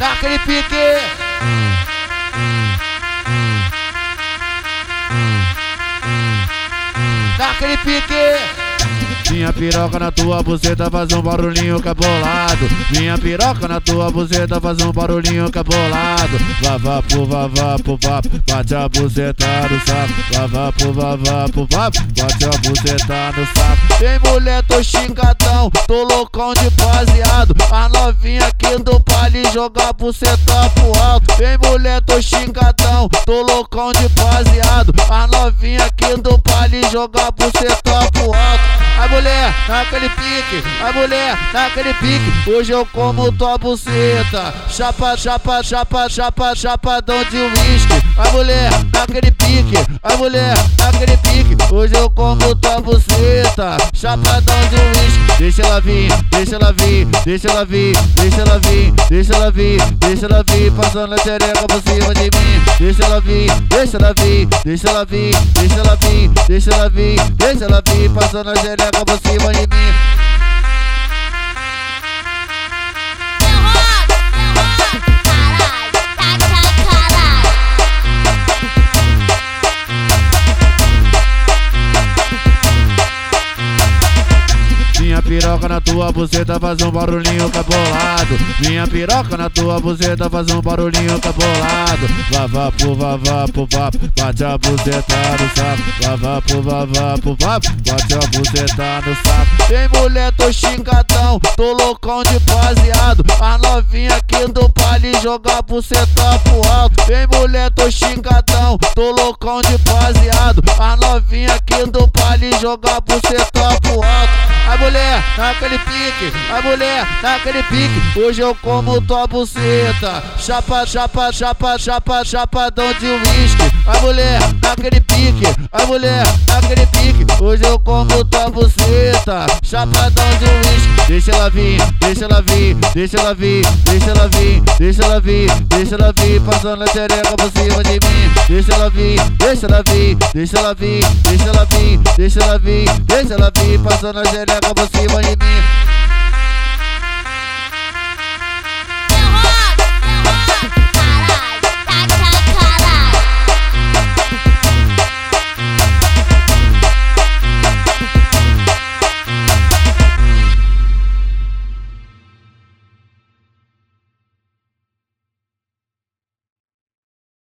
naquele pique. Naquele pique. Minha piroca na tua buceta faz um barulhinho cabolado. Minha piroca na tua buceta faz um barulhinho cabolado. Vava pro vava pro vap, bate a buceta no saco. Vava pro vava pro vap, bate a buceta no saco. Vem mulher, tô xingadão, tô loucão de baseado. A novinha aqui do baile joga buceta pro alto. Vem mulher, tô xingadão, tô loucão de baseado. A novinha aqui do baile joga a buceta pro alto a mulher naquele pique, a mulher naquele pique. Hoje eu como tua buceta, chapa, chapa, chapa, chapa, chapadão de uísque. A mulher naquele pique, a mulher naquele pique. Hoje eu como tua buceta, chapadão de uísque. Deixa ela vir, deixa ela vir, deixa ela vir, deixa ela vir, deixa ela vir, deixa ela vir, passando a xereca por cima de mim. Deixa ela vir, deixa ela vir, deixa ela vir, deixa ela vir, deixa ela vir, deixa ela vir, passando a xereca por cima de mim. Piroca na tua buceta faz um barulhinho cabolado. Minha piroca na tua buceta faz um barulhinho cabolado. Vava pro vava pro vap, bate a buceta no saco. Vava pro vava pro vap, bate a buceta no saco. Vem mulher, tô xingadão, tô loucão de baseado. A novinha aqui do baile joga a buceta pro alto. Vem mulher, tô xingadão, tô loucão de baseado. A novinha aqui do baile joga a buceta pro alto a mulher naquele pique, a mulher naquele pique. Hoje eu como tua buceta, chapa, chapa, chapa, chapa, chapadão de uísque. A mulher naquele pique, a mulher naquele pique. Hoje eu como tua buceta, chapadão de uísque. Deixa ela vir, deixa ela vir, deixa ela vir, deixa ela vir, deixa ela vir, deixa ela vir, passando a xereca por cima de mim. Deixa ela vir, deixa ela vir, deixa ela vir, deixa ela vir, deixa ela vir, deixa ela vir, passando a xereca por cima de mim